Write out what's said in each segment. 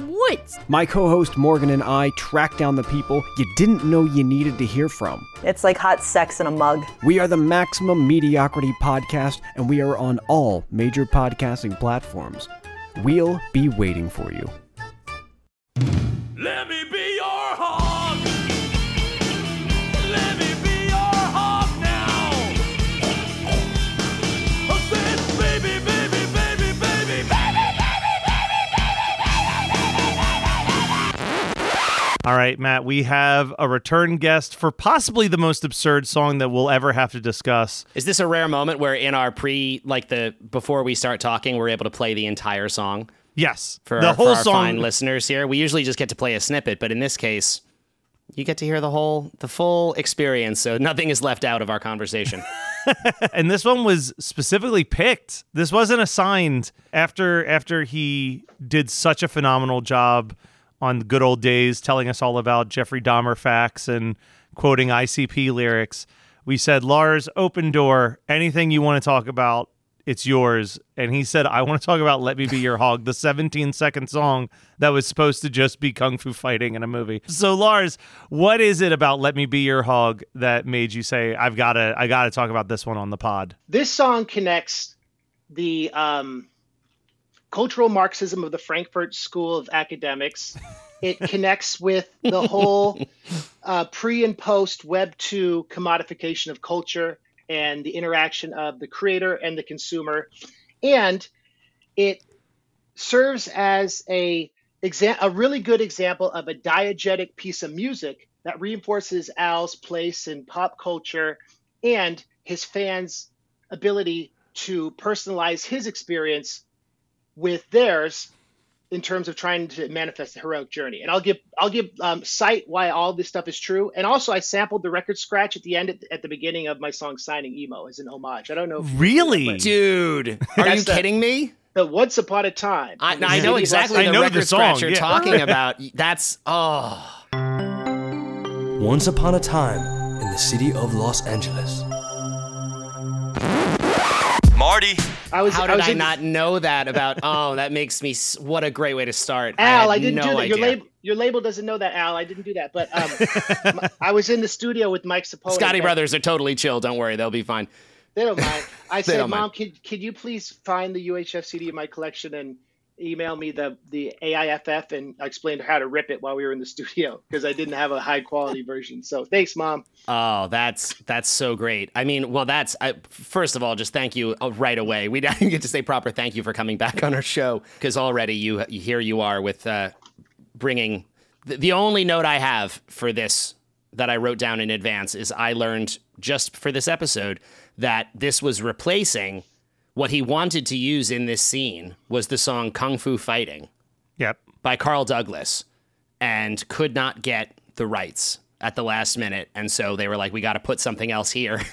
woods? My co host Morgan and I track down the people you didn't know you needed to hear from. It's like hot sex in a mug. We are the Maximum Mediocrity Podcast, and we are on all major podcasting platforms. We'll be waiting for you. Let me be your All right, Matt, we have a return guest for possibly the most absurd song that we'll ever have to discuss. Is this a rare moment where in our pre, like the before we start talking, we're able to play the entire song Yes. for the our, whole for song. fine listeners here? We usually just get to play a snippet, but in this case, you get to hear the whole, the full experience. So nothing is left out of our conversation. and this one was specifically picked. This wasn't assigned after after he did such a phenomenal job on good old days telling us all about Jeffrey Dahmer facts and quoting ICP lyrics. We said, "Lars, open door. Anything you want to talk about, it's yours." And he said, "I want to talk about Let Me Be Your Hog, the 17 second song that was supposed to just be kung fu fighting in a movie." So, Lars, what is it about Let Me Be Your Hog that made you say, "I've got to I got to talk about this one on the pod?" this song connects the um, cultural Marxism of the Frankfurt School of Academics. It connects with the whole uh, pre and post Web 2 commodification of culture and the interaction of the creator and the consumer. And it serves as a, exa- a really good example of a diegetic piece of music that reinforces Al's place in pop culture and his fans' ability to personalize his experience with theirs in terms of trying to manifest the heroic journey. And I'll give I'll give um, cite why all this stuff is true. And also, I sampled the record scratch at the end at, at the beginning of my song "Signing Emo" as an homage. I don't know. If Really? Dude, are you the- kidding me? The "Once Upon a Time." I, The I know CD exactly I the know the record song, scratch you're yeah. talking about. That's oh, Once upon a time in the city of Los Angeles. Marty. I was. how I did was I not know that about? Oh, that makes me. What a great way to start. Al, I, I, didn't no do that. idea. Your label, your label doesn't know that, Al. I didn't do that. But um, I was in the studio with Mike Sapone. Scotti Brothers are totally chill. Don't worry, they'll be fine. They don't mind. I said, don't mind. Mom, could could you please find the UHF CD in my collection and email me the the AIFF? And I explained how to rip it while we were in the studio because I didn't have a high quality version. So thanks, Mom. Oh, that's that's so great. I mean, well, that's I, first of all, just thank you uh, right away. We didn't get to say proper thank you for coming back on our show because already you here you are with uh, bringing the, the only note I have for this that I wrote down in advance is I learned just for this episode that this was replacing what he wanted to use in this scene was the song Kung Fu Fighting Yep. by Carl Douglas and could not get the rights at the last minute. And so they were like, we got to put something else here.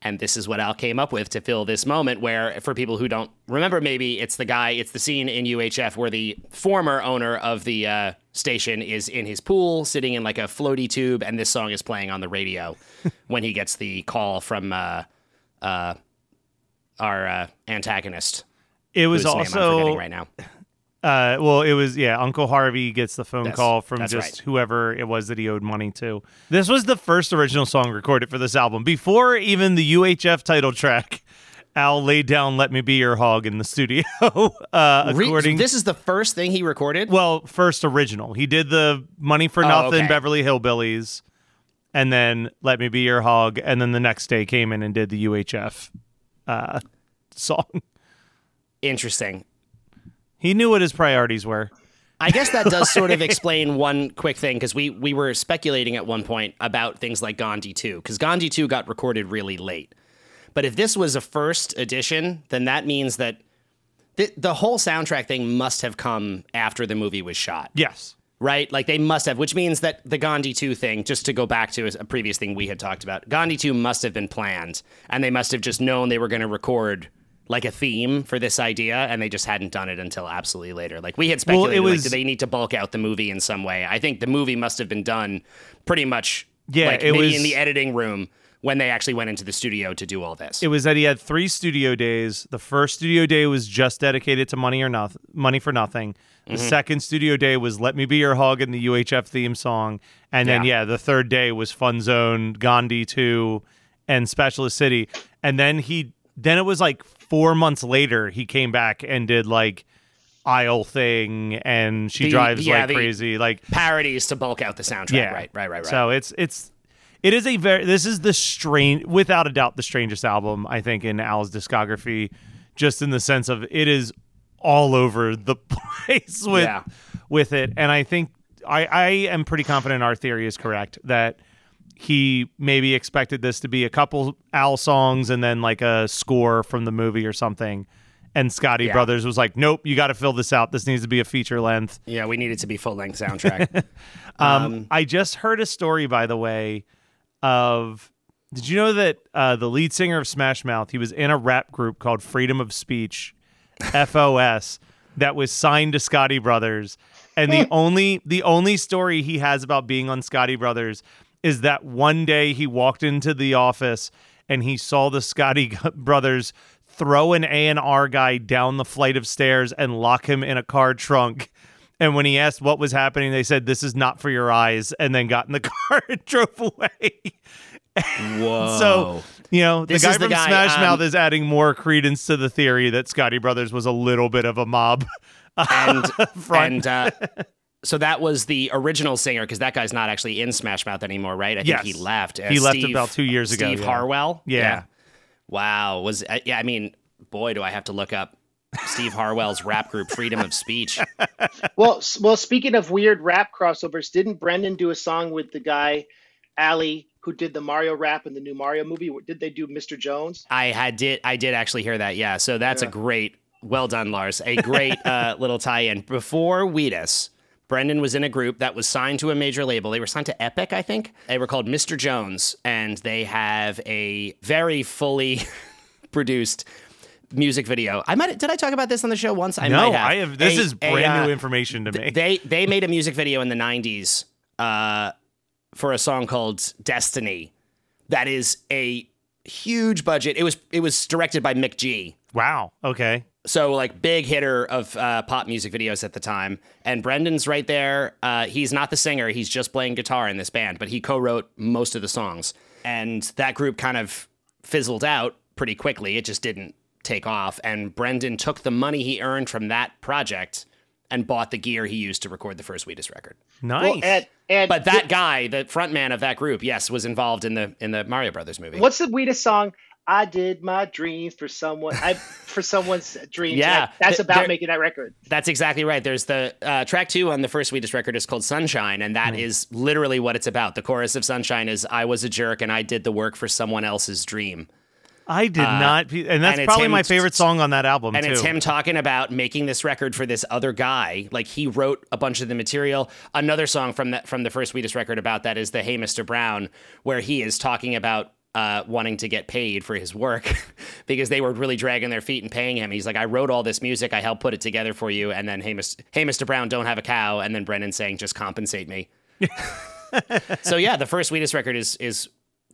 And this is what Al came up with to fill this moment where, for people who don't remember, maybe it's the guy, it's the scene in UHF where the former owner of the uh, station is in his pool, sitting in like a floaty tube, and this song is playing on the radio when he gets the call from uh, uh, our uh, antagonist. It was whose name I'm also right now. Uh, well, it was yeah. Uncle Harvey gets the phone That's- call from just right. whoever it was that he owed money to. This was the first original song recorded for this album before even the UHF title track. Al laid down "Let Me Be Your Hog" in the studio. uh, Re- this is the first thing he recorded. well, first original. He did the "Money for Oh, Nothing" okay. Beverly Hillbillies, and then "Let Me Be Your Hog," and then the next day came in and did the UHF uh, song. Interesting. He knew what his priorities were. I guess that does sort of explain one quick thing because we we were speculating at one point about things like Gandhi 2 because Gandhi 2 got recorded really late. But if this was a first edition, then that means that the, the whole soundtrack thing must have come after the movie was shot. Yes. Right? Like they must have, which means that the Gandhi 2 thing, just to go back to a previous thing we had talked about, Gandhi 2 must have been planned and they must have just known they were going to record like a theme for this idea and they just hadn't done it until absolutely later. Like we had Well, it speculated, like, was- do they need to bulk out the movie in some way? I think the movie must have been done pretty much Yeah, like it maybe was- in the editing room when they actually went into the studio to do all this. It was that he had three studio days. The first studio day was just dedicated to money or nothing, money for nothing. The Mhm. second studio day was "Let Me Be Your Hug" and the UHF theme song, and then Yeah. yeah, the third day was Fun Zone, Gandhi Two, and Spatula City. And then he, then it was like four months later he came back and did like Isle Thing and She The- Drives yeah, Like Crazy, like parodies to bulk out the soundtrack. yeah, Right, right, right, right. So it's it's it is a very this is the strange without a doubt the strangest album I think in Al's discography, just in the sense of it is all over the place with Yeah. with it, and I think I I am pretty confident our theory is correct that he maybe expected this to be a couple Al songs and then like a score from the movie or something. And Scotti Yeah. Brothers was like, "Nope, you got to fill this out. This needs to be a feature length." yeah, we need it to be full length soundtrack. Um, I just heard a story, by the way, of did you know that uh, the lead singer of Smash Mouth he was in a rap group called Freedom of Speech, FOS, that was signed to Scotti Brothers, and the only the only story he has about being on Scotti Brothers is that one day he walked into the office and he saw the Scotti Brothers throw an A&R guy down the flight of stairs and lock him in a car trunk. And when he asked what was happening, they said, This is not for your eyes, and then got in the car and drove away. Whoa. So, you know, This the guy the from guy, Smash um, Mouth is adding more credence to the theory that Scotti Brothers was a little bit of a mob. and front. and uh, so that was the original singer because that guy's not actually in Smash Mouth anymore, right? I Yes. think he left. Uh, He left about two years ago, Steve yeah. Harwell. Yeah. Wow. Was uh, yeah? I mean, boy, do I have to look up Steve Harwell's rap group Freedom of Speech. well, well. Speaking of weird rap crossovers, didn't Brendan do a song with the guy, Ali, who did the Mario rap in the new Mario movie? Did they do Mr. Jones? I had did I did actually hear that. Yeah. So that's Yeah. a great. Well done, Lars. A great uh, little tie-in. Before Wheatus, Brendan was in a group that was signed to a major label. They were signed to Epic, I think. They were called Mr. Jones, and they have a very fully produced music video. I might did I talk about this on the show once? I no, have. I have. This A- is a, brand uh, new information to me. they they made a music video in the 90s uh, for a song called Destiny that is a huge budget. It was it was directed by McG wow. Okay. So like big hitter of uh, pop music videos at the time. And Brendan's right there. Uh, he's not the singer. He's just playing guitar in this band, but he co-wrote most of the songs. And that group kind of fizzled out pretty quickly. It just didn't take off. And Brendan took the money he earned from that project and bought the gear he used to record the first Wheatus record. Nice. Well, and and But that guy, the front man of that group, yes, was involved in the in the Mario Brothers movie. what's the weirdest song? I did my dreams for someone. I for someone's dreams. Yeah, That- that's about there- making that record. That's exactly right. There's the uh, track two on the first Wheatus record is called Sunshine, and that is literally what it's about. The chorus of Sunshine is I was a jerk and I did the work for someone else's dream. I did Uh, not, and that's and probably him my favorite song on that album And too. it's him talking about making this record for this other guy. Like he wrote a bunch of the material. Another song from that from the first Wheatus record about that is the Hey Mr. Brown, where he is talking about uh, wanting to get paid for his work because they were really dragging their feet and paying him. He's like, I wrote all this music, I helped put it together for you, and then Hey, Mis- hey Mr. Brown, don't have a cow, and then Brendan saying, just compensate me. so yeah, the first Wheatus record is is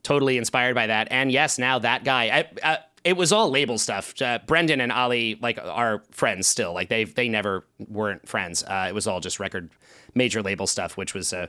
totally inspired by that. And yes, now that guy, I, I, it was all label stuff. Uh, Brendan and Ali like are friends still. Like they they never weren't friends. Uh, it was all just record major label stuff, which was uh,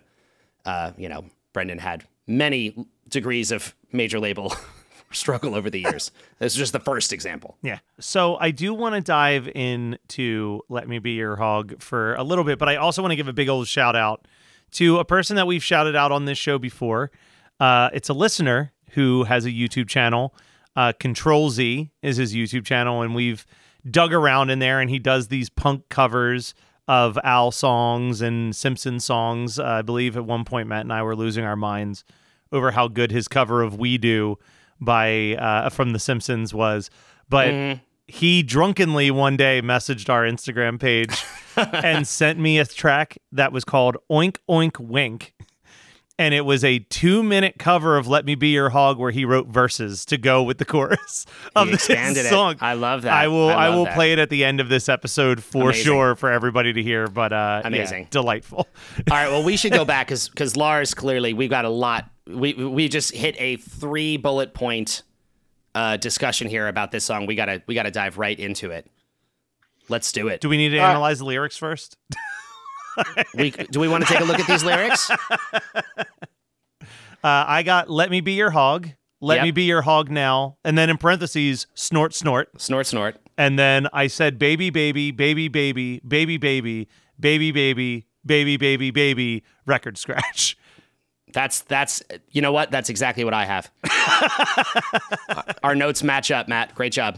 uh, you know, Brendan had many degrees of major label struggle over the years. this is just the first example. Yeah. So I do want to dive into Let Me Be Your Hog for a little bit, but I also want to give a big old shout out to a person that we've shouted out on this show before. Uh, it's a listener who has a YouTube channel. Uh, Control Z is his YouTube channel, and we've dug around in there, and he does these punk covers of Al songs and Simpson songs. Uh, I believe at one point Matt and I were losing our minds over how good his cover of "We Do" by uh, from The Simpsons was, but. Mm-hmm. He drunkenly one day messaged our Instagram page and sent me a track that was called Oink Oink Wink and it was a two minute cover of "Let Me Be Your Hog" where he wrote verses to go with the chorus of He this it. song. I love that. I will. I I, will that. play it at the end of this episode for Amazing. sure for everybody to hear. But uh, yeah, Amazing. delightful. All right, well, we should go back because because Lars clearly we've got a lot. We we just hit a three bullet point uh, discussion here about this song. We gotta we gotta dive right into it. Let's do it. Do we need to Uh, analyze the lyrics first? we do we want to take a look at these lyrics? Uh, I got "Let Me Be Your Hog." Let Yep. me be your hog now, and then in parentheses, snort, snort, Snort, snort. and then I said, "Baby, baby, baby, baby, baby, baby, baby, baby, baby, baby, baby." Record scratch. That's that's you know what? That's exactly what I have. Our notes match up, Matt. Great job.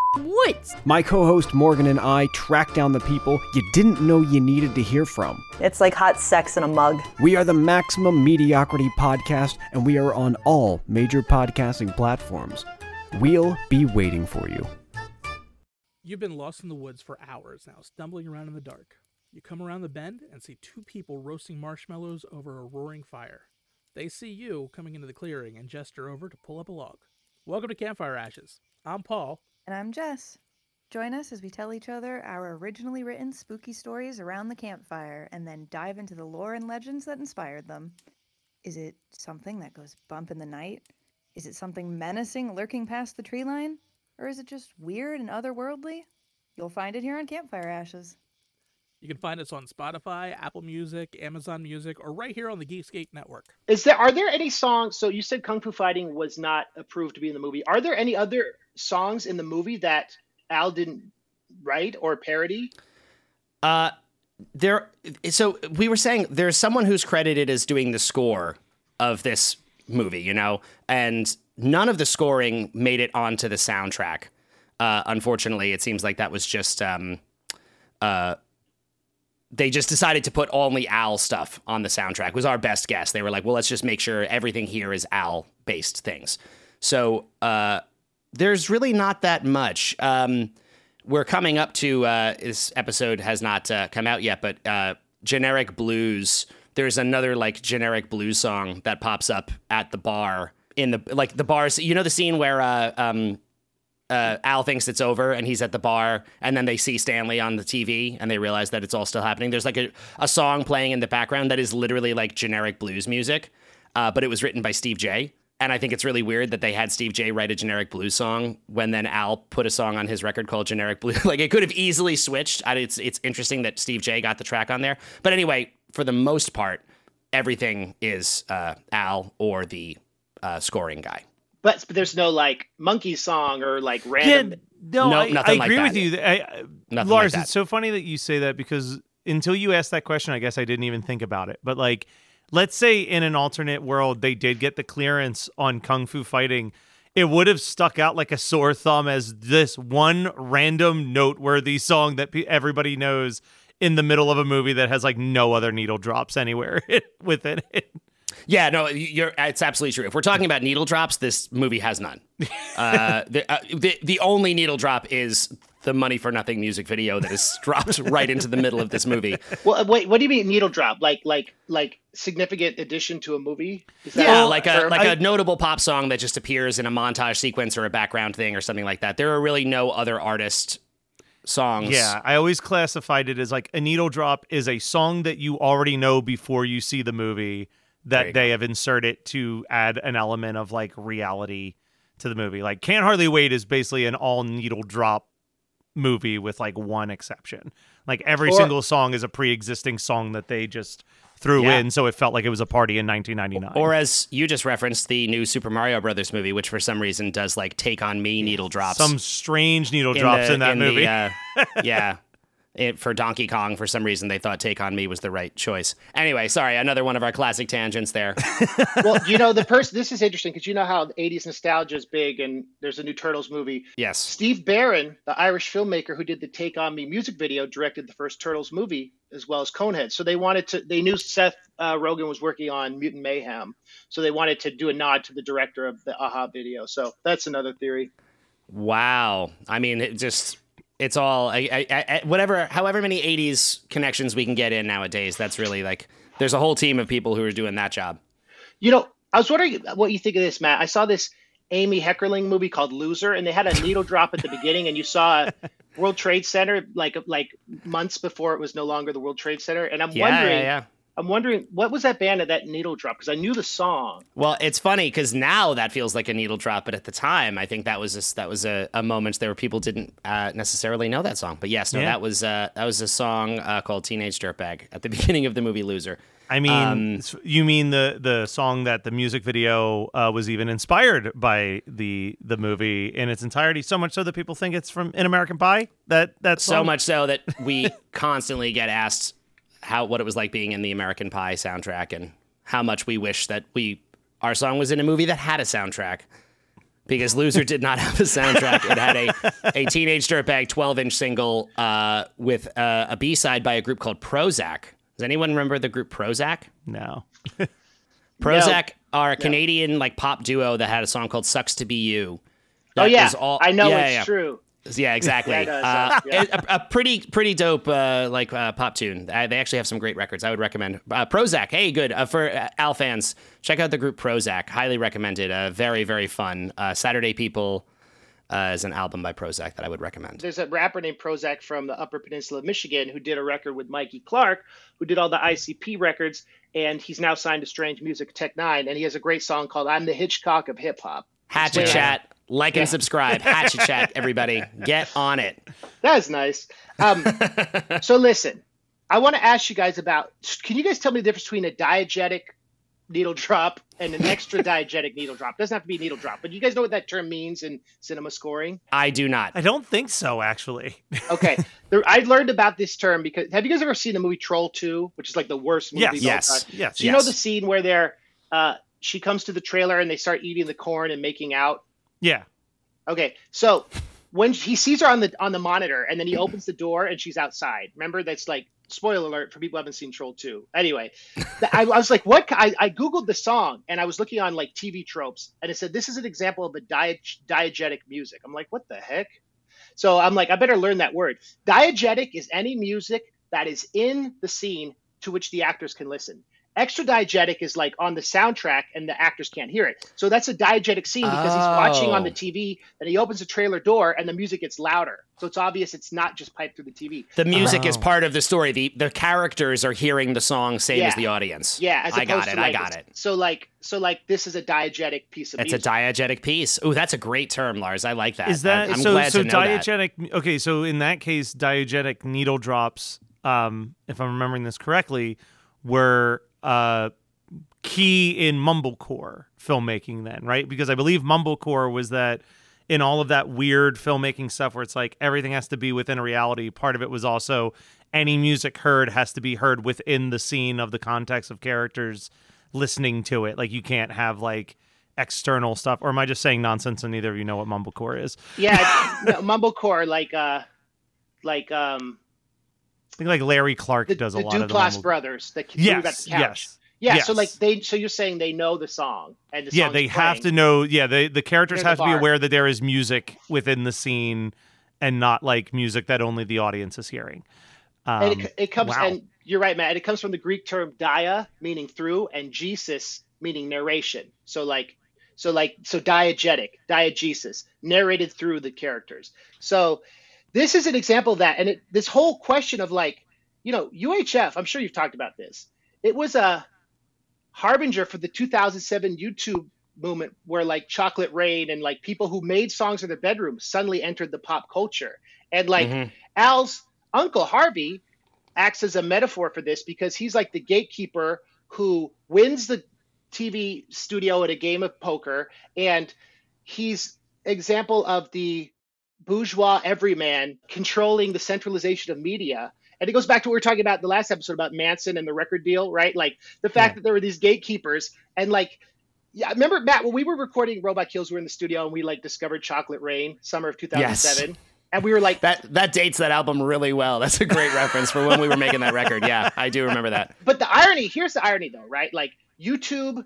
woods? My co host Morgan and I track down the people you didn't know you needed to hear from. It's like hot sex in a mug. We are the Maximum Mediocrity Podcast, and we are on all major podcasting platforms. We'll be waiting for you. You've been lost in the woods for hours now, stumbling around in the dark. You come around the bend and see two people roasting marshmallows over a roaring fire. They see you coming into the clearing and gesture over to pull up a log. Welcome to Campfire Ashes. I'm Paul. And I'm Jess. Join us as we tell each other our originally written spooky stories around the campfire and then dive into the lore and legends that inspired them. Is it something that goes bump in the night? Is it something menacing lurking past the tree line? Or is it just weird and otherworldly? You'll find it here on Campfire Ashes. You can find us on Spotify, Apple Music, Amazon Music, or right here on the Geekscape Network. Is there are there any songs? So you said Kung Fu Fighting was not approved to be in the movie. Are there any other songs in the movie that Al didn't write or parody? Uh, there. So we were saying there's someone who's credited as doing the score of this movie, you know, and none of the scoring made it onto the soundtrack. Uh, unfortunately, it seems like that was just um, uh, they just decided to put only Al stuff on the soundtrack. Was our best guess. They were like, well, let's just make sure everything here is Al based things. So uh, there's really not that much. Um, we're coming up to uh, this episode has not uh, come out yet, but uh, generic blues. There's another like generic blues song that pops up at the bar in the like the bars. You know the scene where uh, um, uh, Al thinks it's over and he's at the bar, and then they see Stanley on the TV and they realize that it's all still happening. There's like a, a song playing in the background that is literally like generic blues music, uh, but it was written by Steve Jay. And I think it's really weird that they had Steve Jay write a generic blues song when then Al put a song on his record called Generic Blue. like it could have easily switched. It's it's interesting that Steve Jay got the track on there. But anyway, for the most part, everything is uh, Al or the uh, scoring guy. But, but there's no like monkey song or like random. No, No, I, nothing I like agree that. with you. I, I- Nothing Lars, like that. it's so funny that you say that because until you asked that question, I guess I didn't even think about it. But like, let's say in an alternate world they did get the clearance on kung fu fighting, it would have stuck out like a sore thumb as this one random noteworthy song that pe- everybody knows in the middle of a movie that has like no other needle drops anywhere within it. Yeah, no, you're. It's absolutely true. If we're talking about needle drops, this movie has none. Uh, the, uh, the the only needle drop is the money for nothing music video that is dropped right into the middle of this movie. Well, wait, what do you mean needle drop? Like like like significant addition to a movie? Is that Yeah, a like a term? like a notable pop song that just appears in a montage sequence or a background thing or something like that. There are really no other artist songs. Yeah, I always classified it as like a needle drop is a song that you already know before you see the movie That they have inserted to add an element of like reality to the movie. Like Can't Hardly Wait is basically an all needle drop movie with like one exception. Like every Or- single song is a pre-existing song that they just threw Yeah. in, so it felt like it was a party in 1999. Or as you just referenced, the new Super Mario Brothers movie, which for some reason does like take on me needle drops. some strange needle drops the- in that the, movie. uh, yeah. It, for Donkey Kong, for some reason, they thought Take On Me was the right choice. Anyway, sorry, another one of our classic tangents there. well, you know the person. This is interesting because you know how the '80s nostalgia is big, and there's a new Turtles movie. Yes. Steve Barron, the Irish filmmaker who did the "Take on Me" music video, directed the first Turtles movie as well as Conehead. So they wanted to. They knew Seth uh, Rogen was working on Mutant Mayhem, so they wanted to do a nod to the director of the Aha video. So that's another theory. Wow. I mean, it just it's all I, I, I, whatever, however many '80s connections we can get in nowadays. That's really like there's a whole team of people who are doing that job. You know, I was wondering what you think of this, Matt. I saw this Amy Heckerling movie called Loser, and they had a needle drop at the beginning, and you saw World Trade Center like like months before it was no longer the World Trade Center. And I'm Yeah, wondering, yeah, yeah. I'm wondering what was that band at that needle drop because I knew the song. Well, it's funny because now that feels like a needle drop, but at the time, I think that was just, that was a, a moment there where people didn't uh, necessarily know that song. But yes, no, Yeah. that was uh, that was a song uh, called "Teenage Dirtbag" at the beginning of the movie Loser. I mean, Um, you mean the the song that the music video uh, was even inspired by the the movie in its entirety, so much so that people think it's from In American Pie. That that so much so that we constantly get asked how what it was like being in the American Pie soundtrack and how much we wish that we our song was in a movie that had a soundtrack. Because Loser did not have a soundtrack. It had a, a Teenage Dirtbag 12 inch single uh, with uh, a B side by a group called Prozzäk. Does anyone remember the group Prozzäk? No. Prozzäk are a Canadian like pop duo that had a song called "Sucks to Be You." oh yeah, is all- I know yeah, it's yeah. true. Yeah, exactly. Yeah, does, uh, yeah. a, a pretty pretty dope uh, like uh, pop tune. Uh, they actually have some great records. I would recommend uh, Prozzäk. Hey, good uh, for uh, Al fans. Check out the group Prozzäk. Highly recommended. Uh, very very fun. Uh, Saturday People uh, is an album by Prozzäk that I would recommend. There's a rapper named Prozak from the Upper Peninsula of Michigan who did a record with Mikey Clark, who did all the ICP records, and he's now signed to Strange Music Tech N9ne, and he has a great song called "I'm the Hitchcock of Hip Hop." Hatchet Yeah. Chat. Like Yeah. and subscribe. Hatchet Chat. Everybody, get on it. That's nice. Um, so listen, I want to ask you guys about. Can you guys tell me the difference between a diegetic needle drop and an extra diegetic needle drop? doesn't have to be a needle drop, but you guys know what that term means in cinema scoring. I do not. I don't think so, actually. Okay, there, I learned about this term because have you guys ever seen the movie Troll Two, which is like the worst movie? Yes, of yes, yes, So you know the scene where they're uh, she comes to the trailer and they start eating the corn and making out. Yeah. Okay, so when he sees her on the on the monitor and then he opens the door and she's outside. Remember that's like spoiler alert for people who haven't seen Troll 2. Anyway, I, I was like, what? I, I googled the song and I was looking on like TV tropes and it said this is an example of a die, diegetic music. I'm like, what the heck? So I'm like, I better learn that word. Diegetic is any music that is in the scene to which the actors can listen. Extra diegetic is like on the soundtrack and the actors can't hear it. So that's a diegetic scene because he's watching on the Oh. TV and he opens the trailer door and the music gets louder. So it's obvious it's not just piped through the TV. The music is Oh. part of the story. The the characters are hearing the song same Yeah. as the audience. Yeah, as I got it. to I got it. So like so like this is a diegetic piece of It's a music. diegetic piece. Ooh, that's a great term, Lars. I like that. Is that I'm so? glad so to know that. diegetic. Okay, so in that case, diegetic needle drops, um, if I'm remembering this correctly, were uh, key in mumblecore filmmaking. Then, right? Because I believe mumblecore was that in all of that weird filmmaking stuff where it's like everything has to be within a reality. Part of it was also any music heard has to be heard within the scene of the context of characters listening to it. Like you can't have like external stuff. Or am I just saying nonsense and neither of you know what mumblecore is? yeah, no, mumblecore like uh like um think like Larry Clark the, does a the lot of the Duplass brothers that Yes, got the couch. yes, Yeah, yes. so like they so you're saying they know the song and the yeah, they have to know. Yeah, they the characters Near the have to be aware that there is music within the scene, and not like music that only the audience is hearing. Um, and it, it comes wow. and you're right matt it comes from the greek term dia meaning through and jesus meaning narration so like so like so diegetic diegesis narrated through the characters so this is an example of that. And it, this whole question of like you know uhf i'm sure you've talked about this. It was a harbinger for the 2007 youtube movement where like chocolate rain and like people who made songs in their bedroom suddenly entered the pop culture. And like Mhm. Al's uncle Harvey acts as a metaphor for this because he's like the gatekeeper who wins the TV studio at a game of poker. And he's example of the bourgeois everyman controlling the centralization of media. And it goes back to what we were talking about in the last episode about Manson and the record deal, right? Like the fact that there were these gatekeepers and like yeah, I remember Matt when we were recording Robot Kills, we were in the studio and we like discovered Chocolate Rain, summer of 2007. And we were like That that dates that album really well. That's a great reference for when we were making that record. Yeah, I do remember that. But the irony, here's the irony though, right? Like YouTube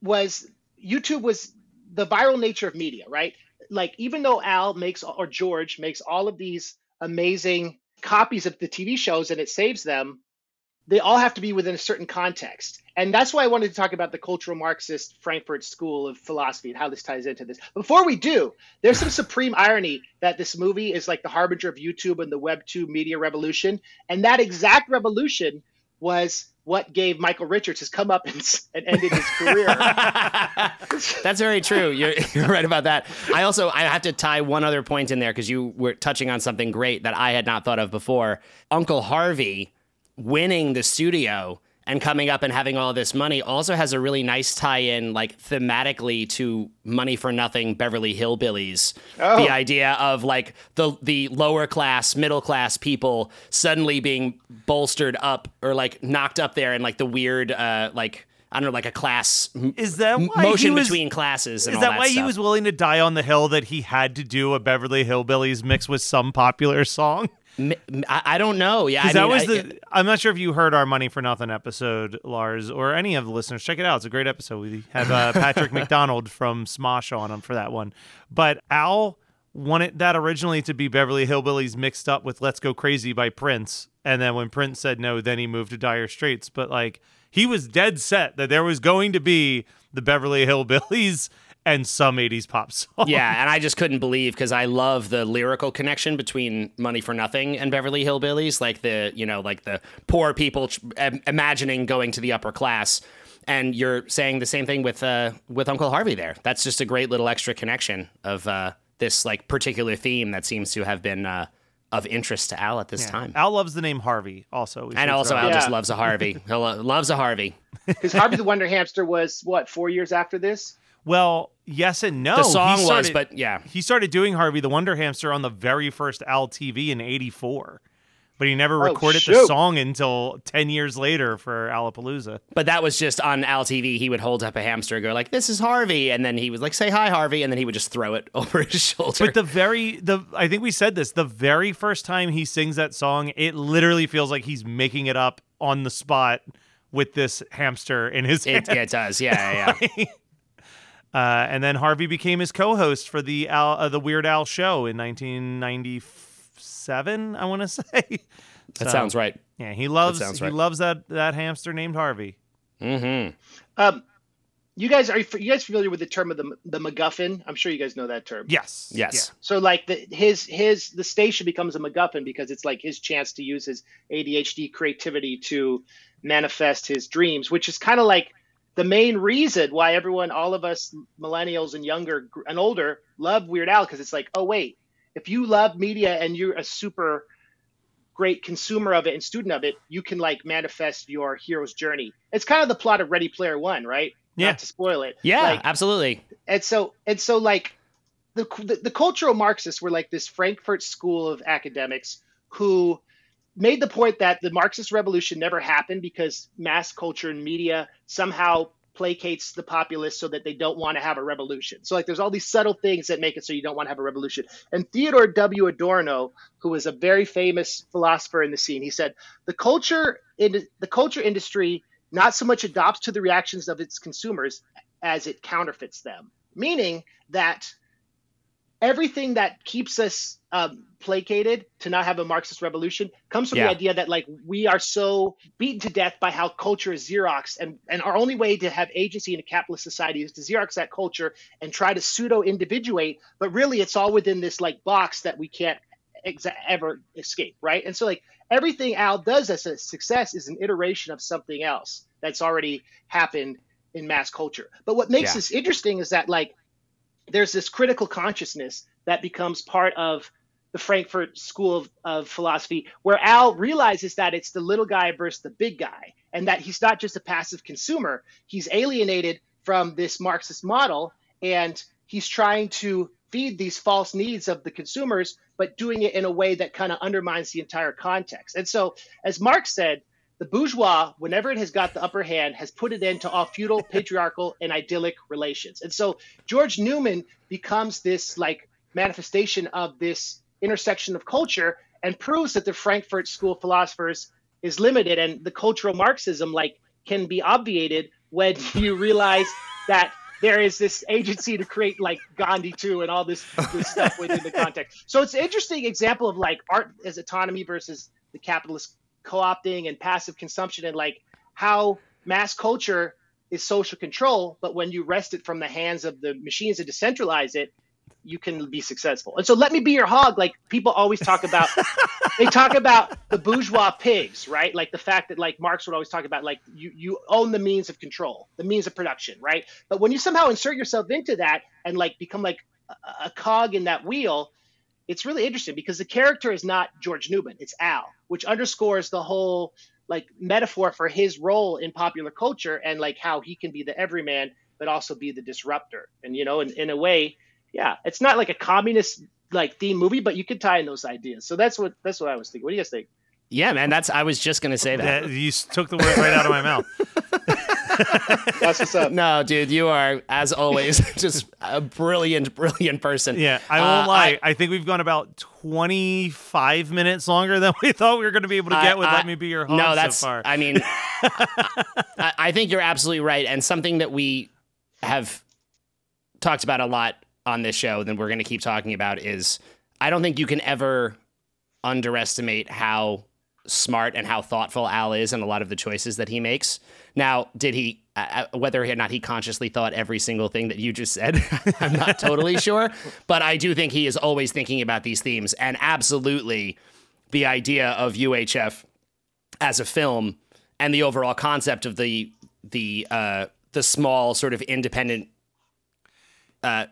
was YouTube was the viral nature of media, right? Like even though Al makes or George makes all of these amazing copies of the TV shows and it saves them, they all have to be within a certain context. And that's why I wanted to talk about the cultural Marxist Frankfurt School of philosophy and how this ties into this. Before we do, there's some supreme irony that this movie is like the harbinger of YouTube and the Web 2 media revolution. And that exact revolution was what gave Michael Richards his come up and, and ended his career. That's very true. You're, you're right about that. I also I have to tie one other point in there because you were touching on something great that I had not thought of before. Uncle Harvey winning the studio and coming up and having all this money also has a really nice tie-in like thematically to money for nothing beverly hillbillies Oh. the idea of like the the lower class middle class people suddenly being bolstered up or like knocked up there and like the weird uh like i don't know like a class Is that motion was- between classes and Is all that why he was willing to die on the hill that he had to do a Beverly Hillbillies mix with some popular song? I, I don't know. Yeah, I that mean, was I- the. I'm not sure if you heard our Money for Nothing episode, Lars, or any of the listeners. Check it out; it's a great episode. We have uh, Patrick McDonald from Smosh on him for that one. But Al wanted that originally to be Beverly Hillbillies mixed up with "Let's Go Crazy" by Prince, and then when Prince said no, then he moved to Dire Straits. But like he was dead set that there was going to be the Beverly Hillbillies and some '80s pop song. yeah, and I just couldn't believe because I love the lyrical connection between Money for Nothing and Beverly Hillbillies, like the you know like the poor people tr- imagining going to the upper class, and you're saying the same thing with uh, with Uncle Harvey there. That's just a great little extra connection of uh, this like particular theme that seems to have been uh, of interest to Al at this Yeah. time. Al loves the name Harvey. Also, And also, Al out- just loves a Harvey. He lo- loves a Harvey. Because Harvey the Wonder Hamster was what four years after this. Well, yes and no. The song He was, started- but yeah. he started doing Harvey the Wonder Hamster on the very first Al TV in '84, but he never Oh, recorded the song until ten years later for Alapalooza. But that was just on Al TV. He would hold up a hamster, and go like, "This is Harvey," and then he would like say, "Hi, Harvey," and then he would just throw it over his shoulder. But the very the I think we said this the very first time he sings that song, it literally feels like he's making it up on the spot with this hamster in his it, hand. yeah, it does. Yeah, yeah, yeah. Uh, and then Harvey became his co-host for the Al, uh, the Weird Al show in 1997. I want to say That So, sounds right. Yeah, he loves sounds he right. loves that that hamster named Harvey. Mm-hmm. Um, you guys are you, you guys familiar with the term of the the MacGuffin? I'm sure you guys know that term. Yes. Yes. So like the his his the station becomes a MacGuffin because it's like his chance to use his ADHD creativity to manifest his dreams, which is kind of like the main reason why everyone, all of us millennials and younger and older, love Weird Al because it's like, oh wait, if you love media and you're a super great consumer of it and student of it, you can like manifest your hero's journey. It's kind of the plot of Ready Player One, right? Yeah. Not to spoil it. Yeah, Like, absolutely. and so and so like the, the the cultural marxists were like this frankfurt school of academics who made the point that the marxist revolution never happened because mass culture and media somehow placates the populace so that they don't want to have a revolution. So like there's all these subtle things that make it so you don't want to have a revolution. And theodore w. Adorno who was a very famous philosopher in the scene he said the culture in the culture industry not so much adopts to the reactions of its consumers as it counterfeits them. Meaning that everything that keeps us um, placated to not have a Marxist revolution comes from Yeah. the idea that like we are so beaten to death by how culture is Xerox, and and our only way to have agency in a capitalist society is to Xerox that culture and try to pseudo individuate, but really it's all within this like box that we can't exa- ever escape, right? And so like everything Al does as a success is an iteration of something else that's already happened in mass culture. But what makes Yeah. this interesting is that like there's this critical consciousness that becomes part of the Frankfurt School of, of Philosophy, where Al realizes that it's the little guy versus the big guy, and that he's not just a passive consumer. He's alienated from this Marxist model, and he's trying to feed these false needs of the consumers, but doing it in a way that kind of undermines the entire context. And so, as Marx said, the bourgeois, whenever it has got the upper hand, has put it into all feudal, patriarchal, and idyllic relations. And so George Newman becomes this like manifestation of this intersection of culture and proves that the Frankfurt School of Philosophers is limited and the cultural Marxism like can be obviated when you realize that there is this agency to create like Gandhi too and all this, this stuff within the context. So it's an interesting example of like art as autonomy versus the capitalist co-opting and passive consumption and like how mass culture is social control, but when you wrest it from the hands of the machines and decentralize it, you can be successful. And so let me be your hog. Like people always talk about, they talk about the bourgeois pigs, right? Like the fact that like Marx would always talk about like you, you own the means of control, the means of production, right? But when you somehow insert yourself into that and like become like a, a cog in that wheel, it's really interesting because the character is not George Newman, it's Al, which underscores the whole like metaphor for his role in popular culture and like how he can be the everyman but also be the disruptor. And you know, in, in a way, yeah, it's not like a communist like theme movie, but you could tie in those ideas. So that's what that's what I was thinking. What do you guys think? Yeah, man, that's I was just gonna say that. Yeah, you took the word right out of my mouth. That's what's up. No, dude, you are as always just a brilliant, brilliant person. Yeah, I won't Uh, lie. I, think we've gone about 25 minutes longer than we thought we were going to be able to get with I- Let Me Be Your Home No, that's. so far. I mean, I, I think you're absolutely right, and something that we have talked about a lot on this show, then we're going to keep talking about is I don't think you can ever underestimate how smart and how thoughtful Al is and a lot of the choices that he makes. Now, did he, uh, uh, whether or not he consciously thought every single thing that you just said, I'm not totally sure. But I do think he is always thinking about these themes. And absolutely, the idea of UHF as a film and the overall concept of the the uh, the small sort of independent uh,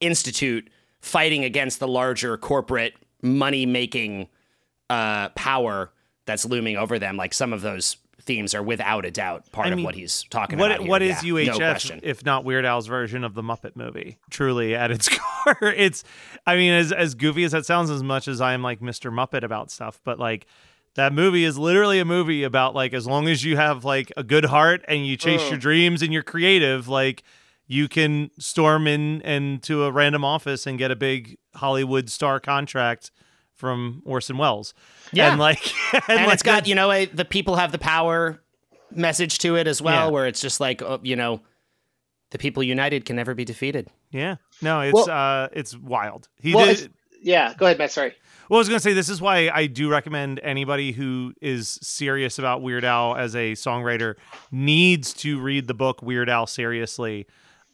institute fighting against the larger corporate money making uh, power that's looming over them. Like some of those themes are without a doubt part I of what he's talking what, about. here. What is Yeah, no UHF question. if not Weird Al's version of the Muppet movie? Truly, at its core, it's. I mean, as as goofy as that sounds, as much as I am like Mr. Muppet about stuff, but like that movie is literally a movie about like as long as you have like a good heart and you chase Mm. your dreams and you're creative, like you can storm in into a random office and get a big Hollywood star contract from Orson Welles. Yeah. and like and, like it's got you know a, the people have the power message to it as well, Yeah. where it's just like uh, you know the people united can never be defeated. Yeah, no, it's Well- uh, it's wild. He well, did. it's, yeah, go ahead, Matt. Sorry. Well, I was gonna say this is why I do recommend anybody who is serious about Weird Al as a songwriter needs to read the book Weird Al seriously,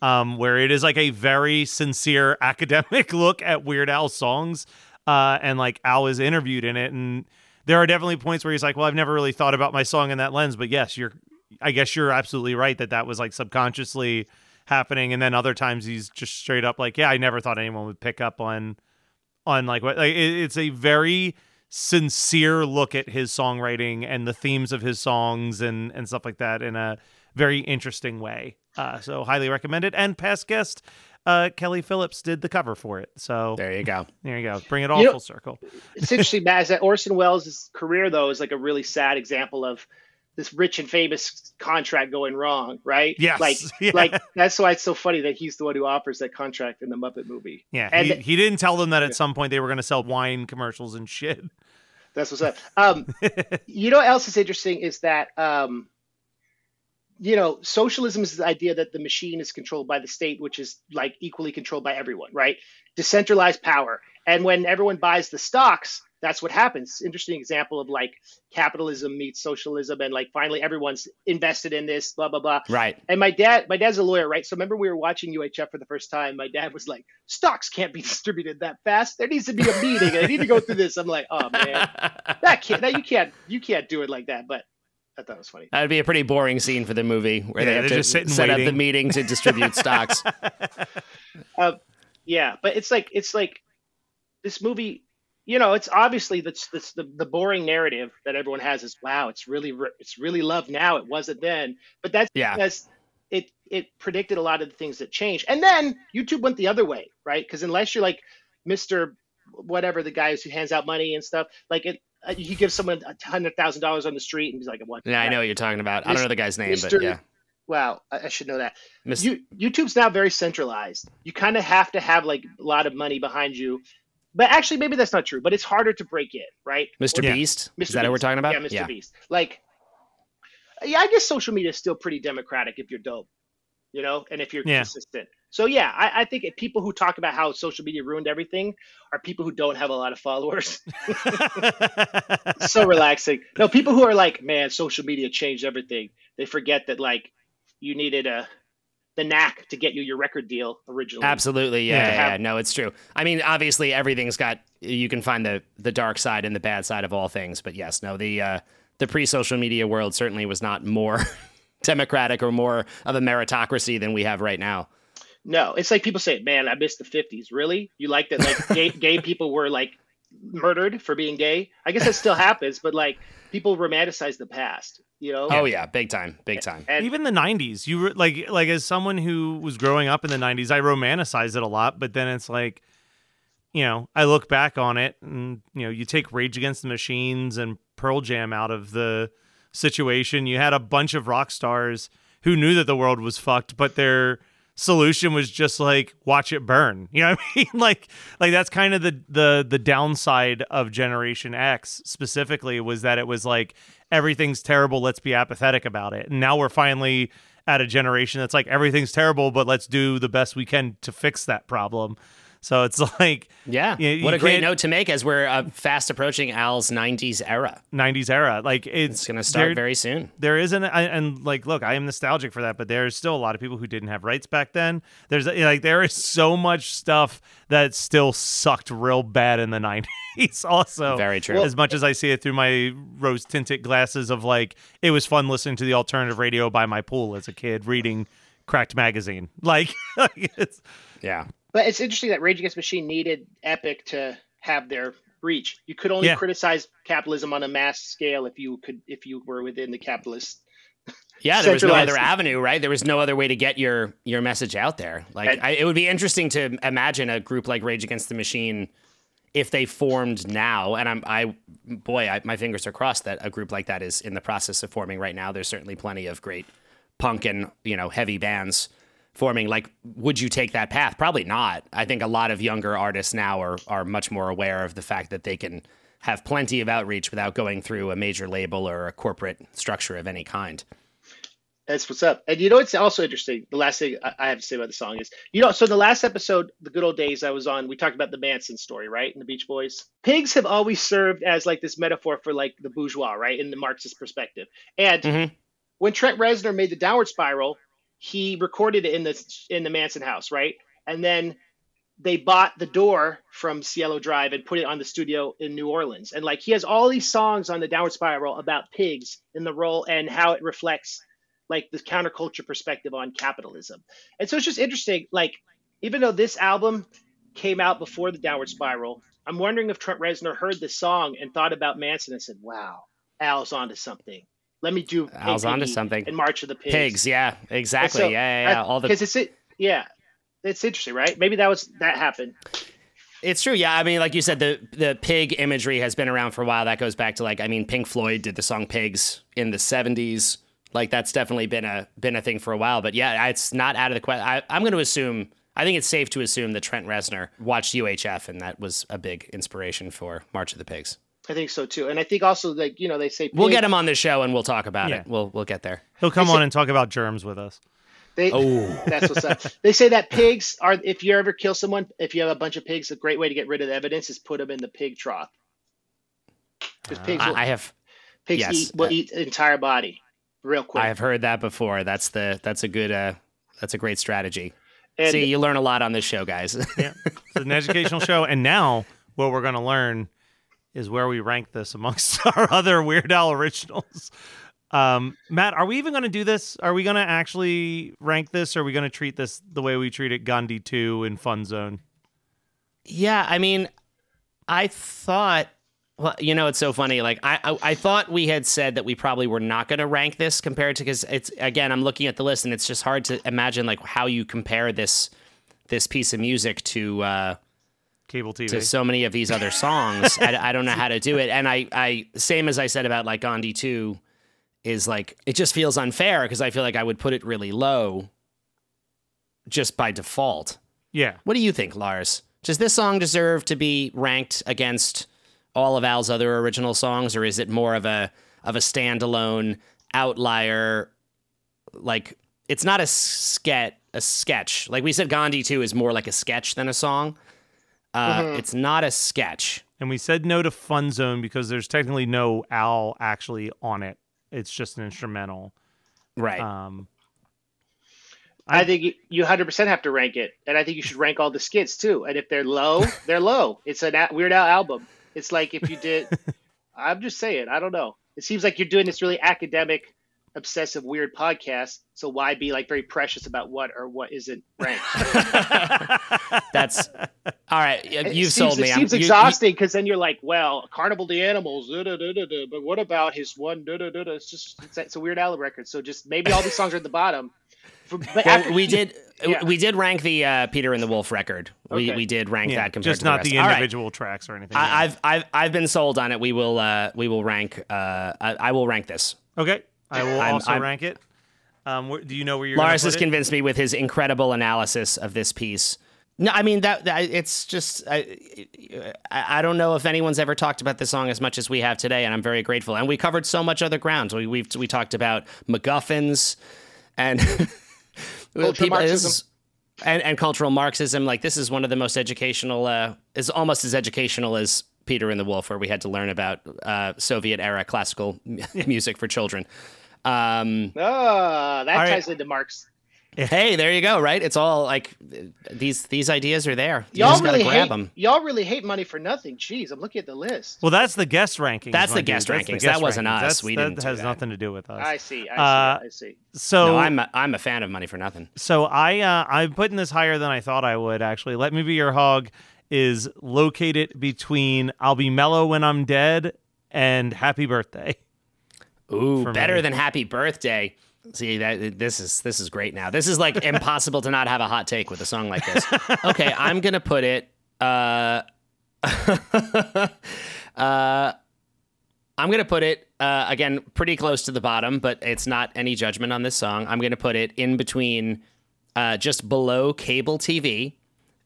um, where it is like a very sincere academic look at Weird Al songs, uh, and like Al is interviewed in it, and there are definitely points where he's like, "Well, I've never really thought about my song in that lens," but yes, you're, I guess you're absolutely right that that was like subconsciously happening, and then other times he's just straight up like, "Yeah, I never thought anyone would pick up on." on like what like it, it's a very sincere look at his songwriting and the themes of his songs and and stuff like that in a very interesting way. Uh, so highly recommended. And past guest uh, Kelly Phillips did the cover for it. So there you go. There you go. Bring it all You know- full circle. It's interesting, Matt, is that Orson Welles' career though is like a really sad example of this rich and famous contract going wrong, right? Yes, Like, yeah. like that's why it's so funny that he's the one who offers that contract in the Muppet movie. Yeah, and he, he didn't tell them that at some point they were going to sell wine commercials and shit. That's what's up. Um, you know what else is interesting is that um, you know socialism is the idea that the machine is controlled by the state, which is like equally controlled by everyone, right? Decentralized power, and when everyone buys the stocks, that's what happens. Interesting example of like capitalism meets socialism, and like finally everyone's invested in this, blah blah blah. Right. And my dad, my dad's a lawyer, right? So remember we were watching UHF for the first time. My dad was like, "Stocks can't be distributed that fast. There needs to be a meeting, I need to go through this." I'm like, "Oh man, that can't, that you can't, you can't do it like that." But I thought it was funny. That'd be a pretty boring scene for the movie where Yeah, they have to just sitting set up the waiting. meeting to distribute stocks. Uh, yeah, but it's like it's like this movie you know, it's obviously that's that's the, the boring narrative that everyone has is wow, it's really it's really love now. It wasn't then, but that's Yeah. because it it predicted a lot of the things that changed. And then YouTube went the other way, right? Because unless you're like Mister whatever the guy who hands out money and stuff, like it, uh, you give someone a hundred thousand dollars on the street and he's like, "What?" Yeah, I know what you're talking about. I don't know the guy's name, Mr. but yeah. Wow, I, I should know that. Mis- You, YouTube's now very centralized. You kind of have to have like a lot of money behind you. But actually, maybe that's not true. But it's harder to break in, right? Mr. Or- Beast? Mr. Is that what we're talking about? Yeah, Mr. Yeah. Beast. Like, yeah, I guess social media is still pretty democratic if you're dope, you know, and if you're Yeah. consistent. So yeah, I, I think people who talk about how social media ruined everything are people who don't have a lot of followers. so relaxing. No, people who are like, man, social media changed everything. They forget that like you needed a the knack to get you your record deal originally. Absolutely, yeah, yeah, have- yeah. No, it's true. I mean, obviously, everything's got. You can find the the dark side and the bad side of all things, but yes, no, the uh, the pre social media world certainly was not more democratic or more of a meritocracy than we have right now. No, it's like people say, "Man, I missed the '50s." Really? You like that? Like gay, gay people were like murdered for being gay? I guess that still happens, but like people romanticize the past. You know? Oh yeah, big time, big time. And Even the '90s, you were like, like as someone who was growing up in the '90s, I romanticize it a lot. But then it's like, you know, I look back on it, and you know, you take Rage Against the Machines and Pearl Jam out of the situation. You had a bunch of rock stars who knew that the world was fucked, but their solution was just like watch it burn. You know what I mean? like like that's kind of the the the downside of Generation X specifically was that it was like everything's terrible, let's be apathetic about it. And now we're finally at a generation that's like everything's terrible, but let's do the best we can to fix that problem. So it's like Yeah, you- you what a great note to make as we're uh, fast approaching Al's '90s era. 90s era. Like it's, It's going to start there- very soon. There isn't, I- and like, look, I am nostalgic for that, but there's still a lot of people who didn't have rights back then. There's like, there is so much stuff that still sucked real bad in the 90s, also. Very true. As much as I see it through my rose tinted glasses of like, it was fun listening to the alternative radio by my pool as a kid, reading Cracked Magazine. Like, it's, Yeah. But it's interesting that Rage Against the Machine needed Epic to have their reach. You could only Yeah. criticize capitalism on a mass scale if you could if you were within the capitalist. Yeah, there was no other avenue, right? There was no other way to get your your message out there. Like, And- I, it would be interesting to imagine a group like Rage Against the Machine if they formed now. And I'm, I, boy, I, my fingers are crossed that a group like that is in the process of forming right now. There's certainly plenty of great punk and you know heavy bands forming. Like, would you take that path? Probably not. I think a lot of younger artists now are are much more aware of the fact that they can have plenty of outreach without going through a major label or a corporate structure of any kind. That's what's up. And you know what's also interesting? The last thing I have to say about the song is, you know, so the last episode, the good old days I was on, we talked about the Manson story, right? And the Beach Boys. Pigs have always served as like this metaphor for like the bourgeois, right? In the Marxist perspective. And Mhm. when Trent Reznor made the Downward Spiral, he recorded it in the in the Manson house, right? And then they bought the door from Cielo Drive and put it on the studio in New Orleans. And like he has all these songs on the Downward Spiral about pigs in the role and how it reflects like the counterculture perspective on capitalism. And so it's just interesting. Like even though this album came out before the Downward Spiral, I'm wondering if Trent Reznor heard this song and thought about Manson and said, "Wow, Al's onto something. Let me do Hey Al's onto something. In March of the Pigs." Pigs, yeah, exactly. yeah, yeah, yeah. All the because it's it. Yeah, it's interesting, right? Maybe that was that happened. It's true, yeah. I mean, like you said, the the pig imagery has been around for a while. That goes back to like, I mean, Pink Floyd did the song "Pigs" in the '70s. Like that's definitely been a been a thing for a while. But yeah, it's not out of the question. I'm going to assume. I think it's safe to assume that Trent Reznor watched UHF, and that was a big inspiration for March of the Pigs. I think so too, and I think also like you know they say We'll pig- get him on the show and we'll talk about Yeah. it. We'll we'll get there. he'll come They on say- and talk about germs with us. They, Oh. that's what's up. They say that pigs are. If you ever kill someone, if you have a bunch of pigs, a great way to get rid of the evidence is put them in the pig trough. Because pigs, will, I, I have pigs yes, eat, will uh, eat the entire body real quick. I have heard that before. That's the that's a good uh that's a great strategy. And- See, you learn a lot on this show, guys. Yeah. It's an educational show. And now what we're going to learn is where we rank this amongst our other Weird Al originals. Um, Matt, are we even going to do this? Are we going to actually rank this? Or are we going to treat this the way we treated Gandhi 2 in Fun Zone? Yeah, I mean, I thought. Well, you know, it's so funny. Like, I, I, I thought we had said that we probably were not going to rank this compared to because it's again, I'm looking at the list and it's just hard to imagine like how you compare this this piece of music to uh, cable TV to so many of these other songs. I, I don't know how to do it, and I, I same as I said about like Gandhi two, is like it just feels unfair because I feel like I would put it really low, just by default. Yeah. What do you think, Lars? Does this song deserve to be ranked against all of Al's other original songs, or is it more of a of a standalone outlier? Like it's not a sketch. A sketch, like we said, Gandhi two is more like a sketch than a song. Uh, Mhm. It's not a sketch. And we said no to Fun Zone because there's technically no Al actually on it. It's just an instrumental. Right. Um, I, think you- you 100% have to rank it, and I think you should rank all the skits too. And if they're low, they're low. It's a na- Weird Al album. It's like if you did. I'm just saying. I don't know. It seems like you're doing this really academic, obsessive, weird podcast. So why be like very precious about what or what isn't ranked? That's all right. You've seems, sold me. It I'm- seems you- you- exhausting because then you're like, well, Carnival the Animals, da, da, da, da, da, but what about his one? Da, da, da, da. It's just it's, it's a Weird album record. So just maybe all these songs are at the bottom. For, but well, after we did yeah. we did rank the uh, Peter and the Wolf record. We Okay. we did rank yeah, that compared just to the not rest. the All right. individual tracks or anything. I, I've I've I've been sold on it. We will uh, we will rank. Uh, I, I will rank this. okay, I will I'm- also I'm- rank it. Um, where, do you know where you're? Lars gonna has it? convinced me with his incredible analysis of this piece. No, I mean that, that it's just I, I I don't know if anyone's ever talked about this song as much as we have today, and I'm very grateful. And we covered so much other ground. We we we talked about MacGuffins and people, is- and and cultural Marxism. Like this is one of the most educational, uh, is almost as educational as Peter and the Wolf, where we had to learn about uh, Soviet era classical music for children. Um, Ah, that All right. ties into Marx. Hey, there you go. Right? It's all like these these ideas are there. You Y'all just really grab hate. them. Y'all really hate money for nothing. Jeez, I'm looking at the list. Well, that's the guest rankings. That's the my dude. guest That's the rankings. That wasn't rankings. us. That's- We that didn't do has that. nothing to do with us. I see. I see. Uh, I see. So no, I'm a, I'm a fan of Money for Nothing. So I uh, I'm putting this higher than I thought I would actually. Let me be your hog is located between I'll be mellow when I'm dead and Happy Birthday. Ooh, better me. than Happy Birthday. See that this is this is great now. This is like impossible to not have a hot take with a song like this. Okay, I'm gonna put it. Uh, uh, I'm gonna put it uh, again pretty close to the bottom, but it's not any judgment on this song. I'm gonna put it in between, uh, just below cable TV,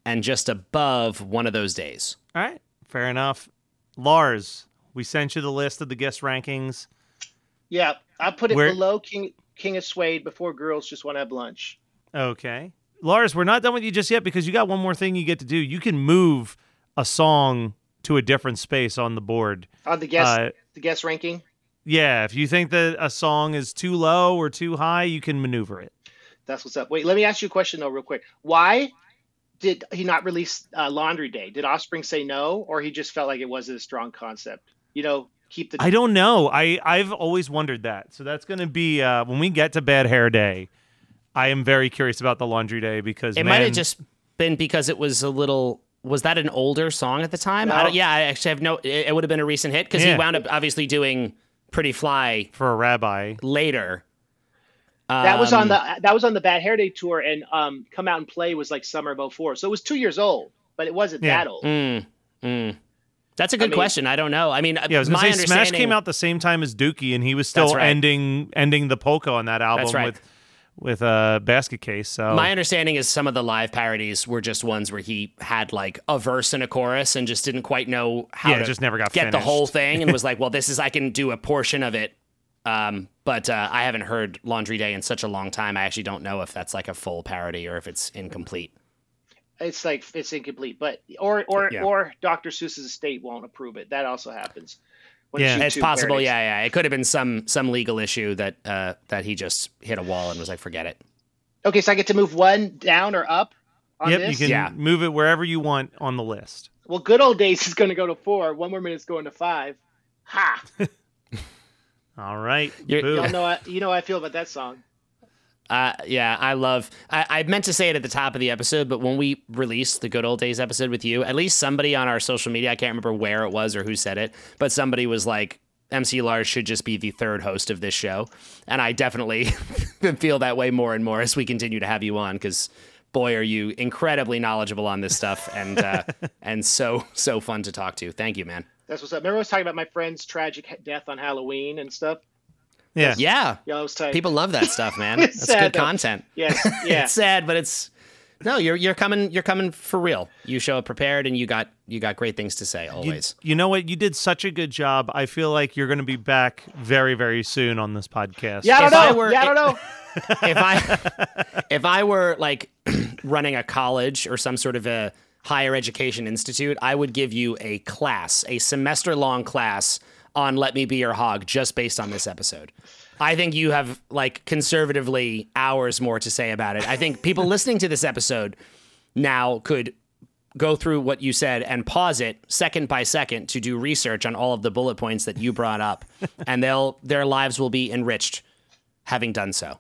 and just above one of those days. All right, fair enough. Lars, we sent you the list of the guest rankings. Yeah, I put it Where- below King King of Suede before Girls Just Want to Have Lunch. Okay. Lars, we're not done with you just yet because you got one more thing you get to do. You can move a song to a different space on the board. On the guest Uh, the guest ranking. Yeah, if you think that a song is too low or too high, you can maneuver it. That's what's up. Wait, let me ask you a question though, real quick. Why did he not release uh, Laundry Day? Did Offspring say no, or he just felt like it wasn't a strong concept? You know, keep the. I don't know. I I've always wondered that. So that's going to be uh, when we get to Bad Hair Day. I am very curious about the Laundry Day because It man, might have just been because it was a little. Was that an older song at the time? I No. don't, yeah, I actually have no. It, it would have been a recent hit because Yeah. he wound up obviously doing "Pretty Fly" for a rabbi later. That was on Um, the that was on the Bad Hair Day tour, and um, Come Out and Play was like summer of 04. so it was two years old, but it wasn't Yeah. that old. Mm, mm. That's a good mean- question. I don't know. I mean, Yeah, I was my gonna say Smash came out the same time as Dookie, and he was still right. ending ending the polka on that album right. with with a basket case. So My understanding is some of the live parodies were just ones where he had like a verse and a chorus and just didn't quite know how Yeah, to just never got get the whole thing and was like, well, this is I can do a portion of it. Um, but uh, I haven't heard Laundry Day in such a long time. I actually don't know if that's like a full parody or if it's incomplete. It's like it's incomplete, but or or Yeah. or Dr. Seuss's estate won't approve it. That also happens. when Yeah. it's possible. parodies. Yeah, yeah. It could have been some some legal issue that uh, that he just hit a wall and was like, forget it. Okay, so I get to move one down or up on yep, this. you can Yeah. move it wherever you want on the list. Well, good old days is going to go to four. One more minute's going to five. Ha! All right, You're, y'all know I, you know how I feel about that song. Uh, yeah, I love. I, I meant to say it at the top of the episode, but when we released the good old days episode with you, at least somebody on our social media, I can't remember where it was or who said it, but somebody was like, MC Lars should just be the third host of this show. And I definitely feel that way more and more as we continue to have you on because boy, are you incredibly knowledgeable on this stuff and uh, and so so fun to talk to. Thank you, man. That's what's up. Remember I was talking about my friend's tragic death on Halloween and stuff? Yeah. Yeah. Yeah, I was tight. People love that stuff, man. It's That's sad, good though. content. Yes, yeah. it's sad, but it's no, you're you're coming you're coming for real. You show up prepared and you got you got great things to say always. you know what? You did such a good job. I feel like you're going to be back very, very soon on this podcast. Yeah, I don't If I know. were- yeah, I don't know. if I if I were like running a college or some sort of a higher education institute, I would give you a class, a semester long class on Let Me Be Your Hog just based on this episode. I think you have like conservatively hours more to say about it. I think people listening to this episode now could go through what you said and pause it second by second to do research on all of the bullet points that you brought up and they'll their lives will be enriched having done so.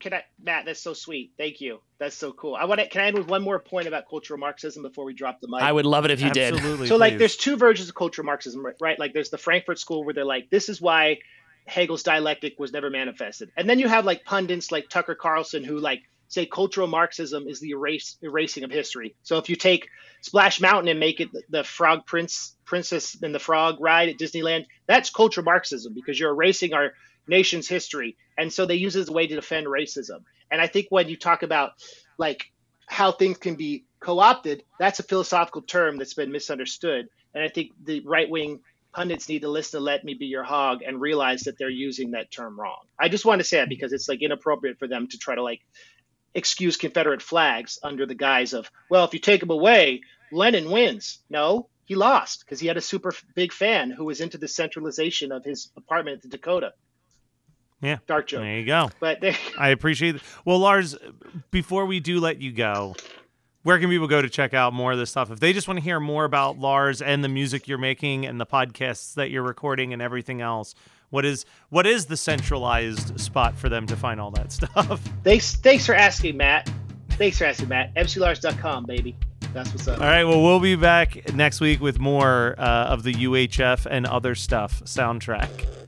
Can I, Matt? That's so sweet. Thank you. That's so cool. I want to. Can I end with one more point about cultural Marxism before we drop the mic? I would love it if you did. So like there's two versions of cultural Marxism, right- right? Like there's the Frankfurt School where they're like, this is why Hegel's dialectic was never manifested. And then you have like pundits like Tucker Carlson who like say cultural Marxism is the erase erasing of history. So if you take Splash Mountain and make it the, the Frog Prince Princess and the Frog ride at Disneyland, that's cultural Marxism because you're erasing our nation's history. And so they use it as a way to defend racism. And I think when you talk about like how things can be co-opted, that's a philosophical term that's been misunderstood. And I think the right wing pundits need to listen to "Let Me Be Your Hog" and realize that they're using that term wrong. I just want to say that because it's like inappropriate for them to try to like excuse Confederate flags under the guise of, well, if you take them away, Lenin wins. No, he lost because he had a super big fan who was into the centralization of his apartment at the Dakota. Yeah. Dark joke. There you go. But they, I appreciate it. Well, Lars, before we do let you go, where can people go to check out more of this stuff? If they just want to hear more about Lars and the music you're making and the podcasts that you're recording and everything else, what is what is the centralized spot for them to find all that stuff? thanks, thanks for asking, Matt. Thanks for asking, Matt. MCLars.com, baby. That's what's up. All right, well, we'll be back next week with more uh, of the UHF and other stuff soundtrack.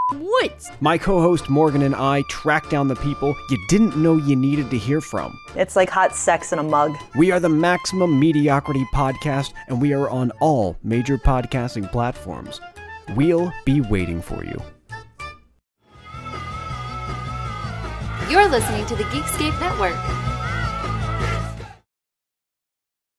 woods. My co host Morgan and I track down the people you didn't know you needed to hear from. It's like hot sex in a mug. We are the Maximum Mediocrity Podcast, and we are on all major podcasting platforms. We'll be waiting for you. You're listening to the Geekscape Network.